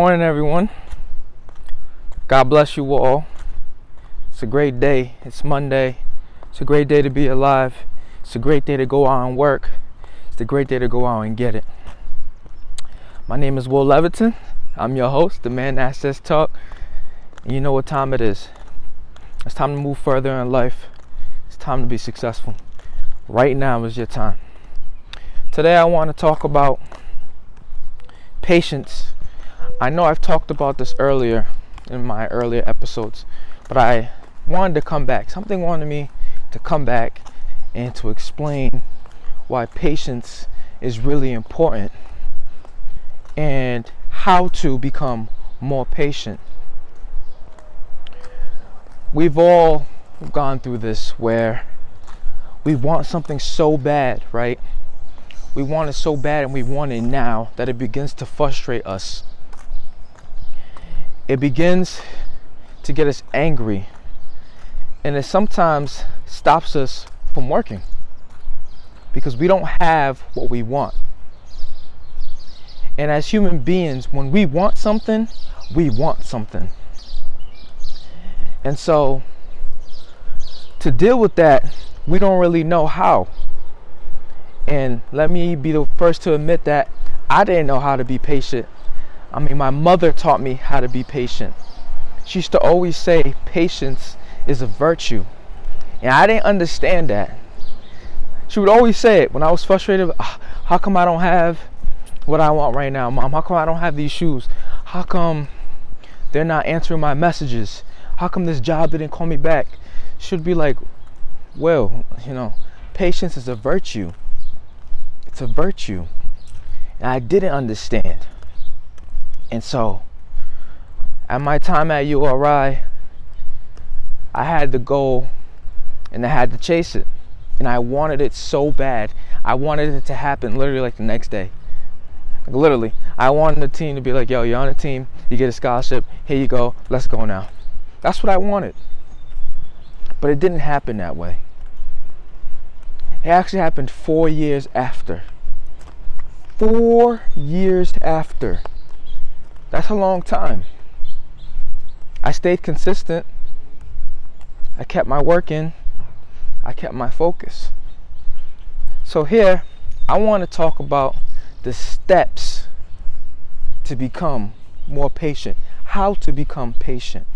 morning, everyone. God bless you all. It's a great day. It's Monday. It's a great day to be alive. It's a great day to go out and work. It's a great day to go out and get it. My name is Will Leviton. I'm your host, the man that says talk. You know what time it is. It's time to move further in life. It's time to be successful. Right now is your time. Today I want to talk about patience. I know I've talked about this earlier in my earlier episodes, but I wanted to come back. Something wanted me to come back and to explain why patience is really important and how to become more patient. We've all gone through this where we want something so bad, right? We want it so bad and we want it now that it begins to frustrate us. It begins to get us angry and it sometimes stops us from working because we don't have what we want. And as human beings, when we want something, we want something. And so, to deal with that, we don't really know how. And let me be the first to admit that I didn't know how to be patient. I mean, my mother taught me how to be patient. She used to always say, patience is a virtue. And I didn't understand that. She would always say it when I was frustrated. Ah, how come I don't have what I want right now, mom? How come I don't have these shoes? How come they're not answering my messages? How come this job didn't call me back? Should be like, well, you know, patience is a virtue. It's a virtue. And I didn't understand. And so, at my time at URI, I had the goal and I had to chase it. And I wanted it so bad. I wanted it to happen literally like the next day. Like literally, I wanted the team to be like, yo, you're on a team, you get a scholarship, here you go, let's go now. That's what I wanted. But it didn't happen that way. It actually happened four years after. Four years after. That's a long time. I stayed consistent. I kept my work in. I kept my focus. So, here, I want to talk about the steps to become more patient, how to become patient.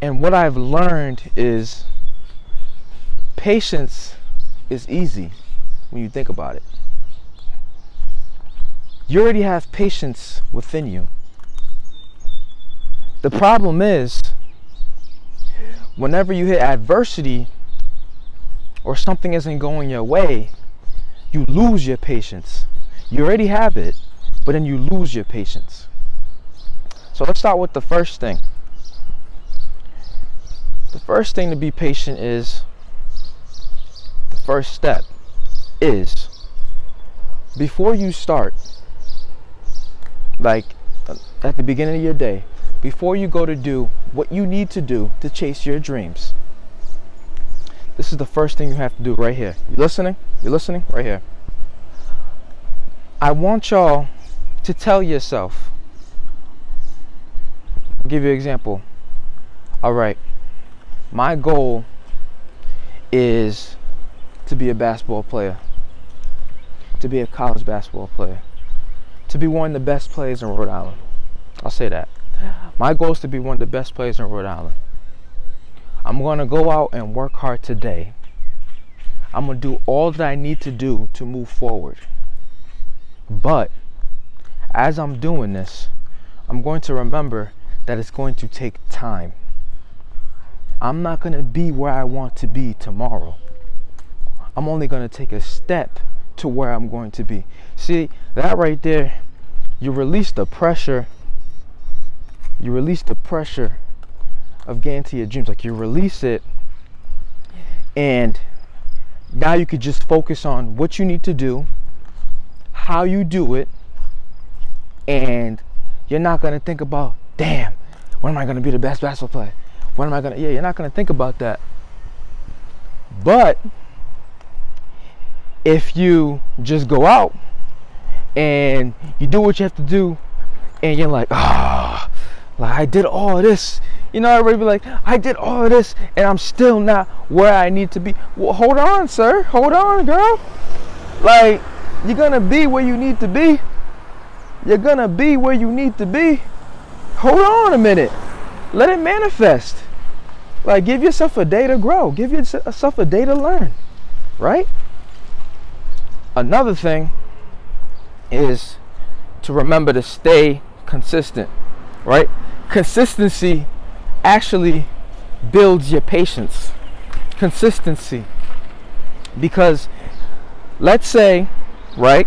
And what I've learned is patience is easy when you think about it. You already have patience within you. The problem is, whenever you hit adversity or something isn't going your way, you lose your patience. You already have it, but then you lose your patience. So let's start with the first thing. The first thing to be patient is the first step is before you start, like at the beginning of your day, before you go to do what you need to do to chase your dreams. This is the first thing you have to do right here. You listening? You listening? Right here. I want y'all to tell yourself. I'll give you an example. All right. My goal is to be a basketball player. To be a college basketball player. To be one of the best players in Rhode Island. I'll say that. My goal is to be one of the best players in Rhode Island. I'm going to go out and work hard today. I'm going to do all that I need to do to move forward. But as I'm doing this, I'm going to remember that it's going to take time. I'm not going to be where I want to be tomorrow. I'm only going to take a step to where I'm going to be. See, that right there, you release the pressure you release the pressure of getting to your dreams. Like you release it, and now you could just focus on what you need to do, how you do it, and you're not gonna think about, damn, when am I gonna be the best basketball player? When am I gonna? Yeah, you're not gonna think about that. But if you just go out and you do what you have to do and you're like, ah, oh, like I did all this. You know, everybody be like, I did all of this and I'm still not where I need to be. Well, hold on, sir. Hold on, girl. Like, you're gonna be where you need to be. You're gonna be where you need to be. Hold on a minute. Let it manifest. Like, give yourself a day to grow. Give yourself a day to learn. Right? Another thing is to remember to stay consistent. Right? Consistency actually builds your patience. Consistency. Because let's say, right,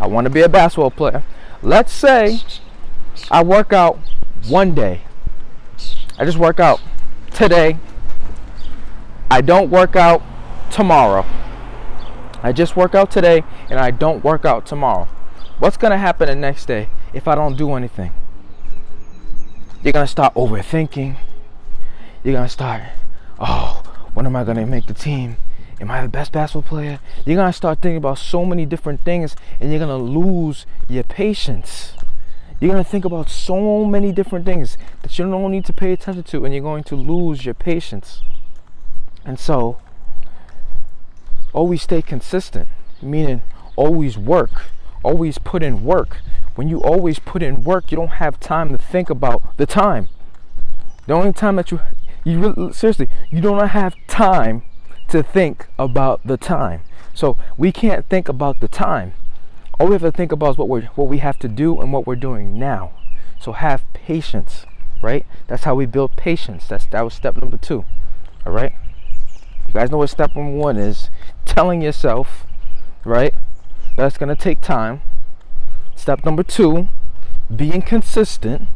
I want to be a basketball player. Let's say I work out one day. I just work out today. I don't work out tomorrow. I just work out today and I don't work out tomorrow. What's going to happen the next day if I don't do anything? You're going to start overthinking. You're going to start, oh, when am I going to make the team? Am I the best basketball player? You're going to start thinking about so many different things and you're going to lose your patience. You're going to think about so many different things that you don't need to pay attention to and you're going to lose your patience. And so, always stay consistent, meaning always work, always put in work. When you always put in work, you don't have time to think about the time. The only time that you, you really, seriously, you don't have time to think about the time. So we can't think about the time. All we have to think about is what we what we have to do and what we're doing now. So have patience, right? That's how we build patience. That's that was step number two. All right. You guys know what step number one is? Telling yourself, right? That's gonna take time. Step number two, being consistent,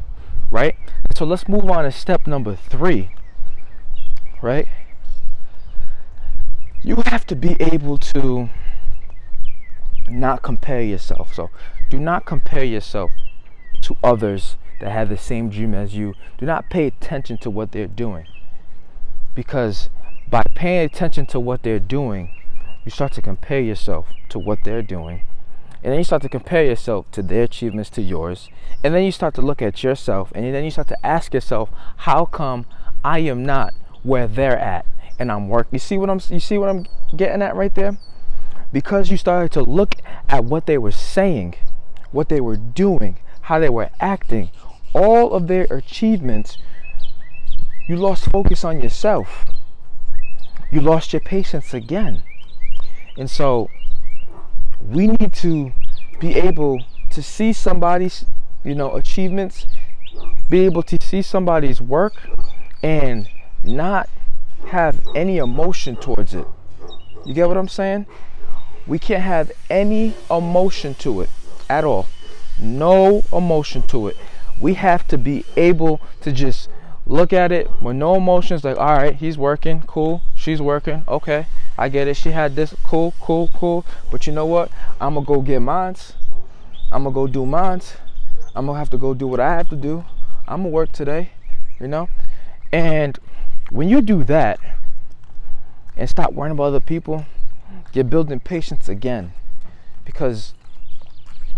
right? So let's move on to step number three, right? you have to be able to not compare yourself. So do not compare yourself to others that have the same dream as you. Do not pay attention to what they're doing. Because by paying attention to what they're doing, you start to compare yourself to what they're doing. And then you start to compare yourself to their achievements to yours. And then you start to look at yourself and then you start to ask yourself, how come I am not where they're at? and I'm working. You see what I'm you see what I'm getting at right there? Because you started to look at what they were saying, what they were doing, how they were acting, all of their achievements, you lost focus on yourself. You lost your patience again. And so we need to be able to see somebody's, you know, achievements, be able to see somebody's work and not have any emotion towards it. You get what I'm saying? We can't have any emotion to it at all. No emotion to it. We have to be able to just look at it with no emotions like, all right, he's working, cool, she's working, okay, I get it. She had this, cool, cool, cool. But you know what? I'm gonna go get mines. I'm gonna go do mines. I'm gonna have to go do what I have to do. I'm gonna work today, you know? And when you do that and stop worrying about other people, you're building patience again. Because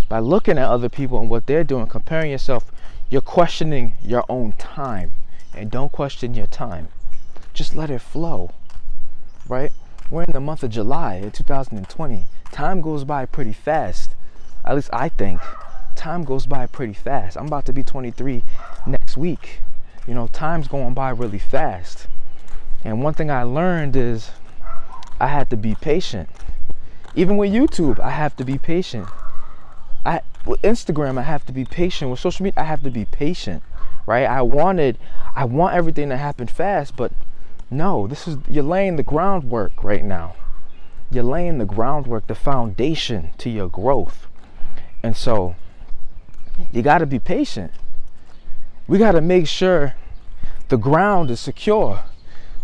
by looking at other people and what they're doing, comparing yourself, you're questioning your own time. And don't question your time. Just let it flow. We're in the month of July in 2020. Time goes by pretty fast. At least I think. Time goes by pretty fast. I'm about to be 23 next week you know, time's going by really fast. And one thing I learned is I had to be patient. Even with YouTube, I have to be patient. I with Instagram, I have to be patient. With social media, I have to be patient. Right? I wanted I want everything to happen fast, but no, this is you're laying the groundwork right now. You're laying the groundwork, the foundation to your growth. And so you got to be patient we got to make sure the ground is secure.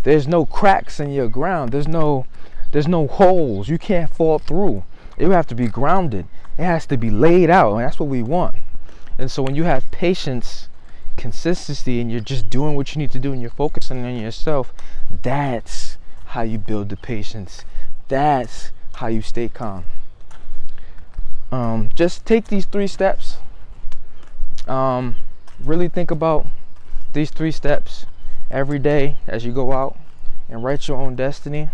There's no cracks in your ground. There's no there's no holes. You can't fall through. It have to be grounded. It has to be laid out, and that's what we want. And so when you have patience, consistency, and you're just doing what you need to do, and you're focusing on yourself, that's how you build the patience. That's how you stay calm. Um, just take these three steps Um, really think about these three steps every day as you go out and write your own destiny.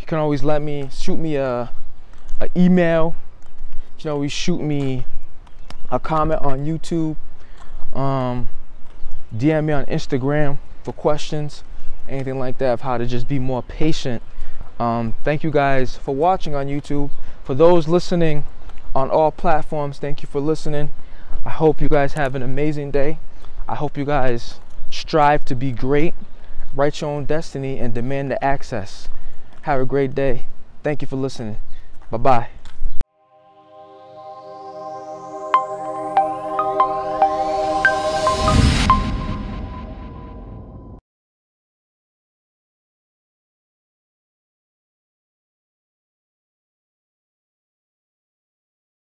You can always let me shoot me a, a email. You can always shoot me a comment on YouTube. Um, DM me on Instagram for questions, anything like that, of how to just be more patient. Um, thank you guys for watching on YouTube. For those listening on all platforms, thank you for listening. I hope you guys have an amazing day. I hope you guys strive to be great, write your own destiny, and demand the access. Have a great day. Thank you for listening. Bye bye.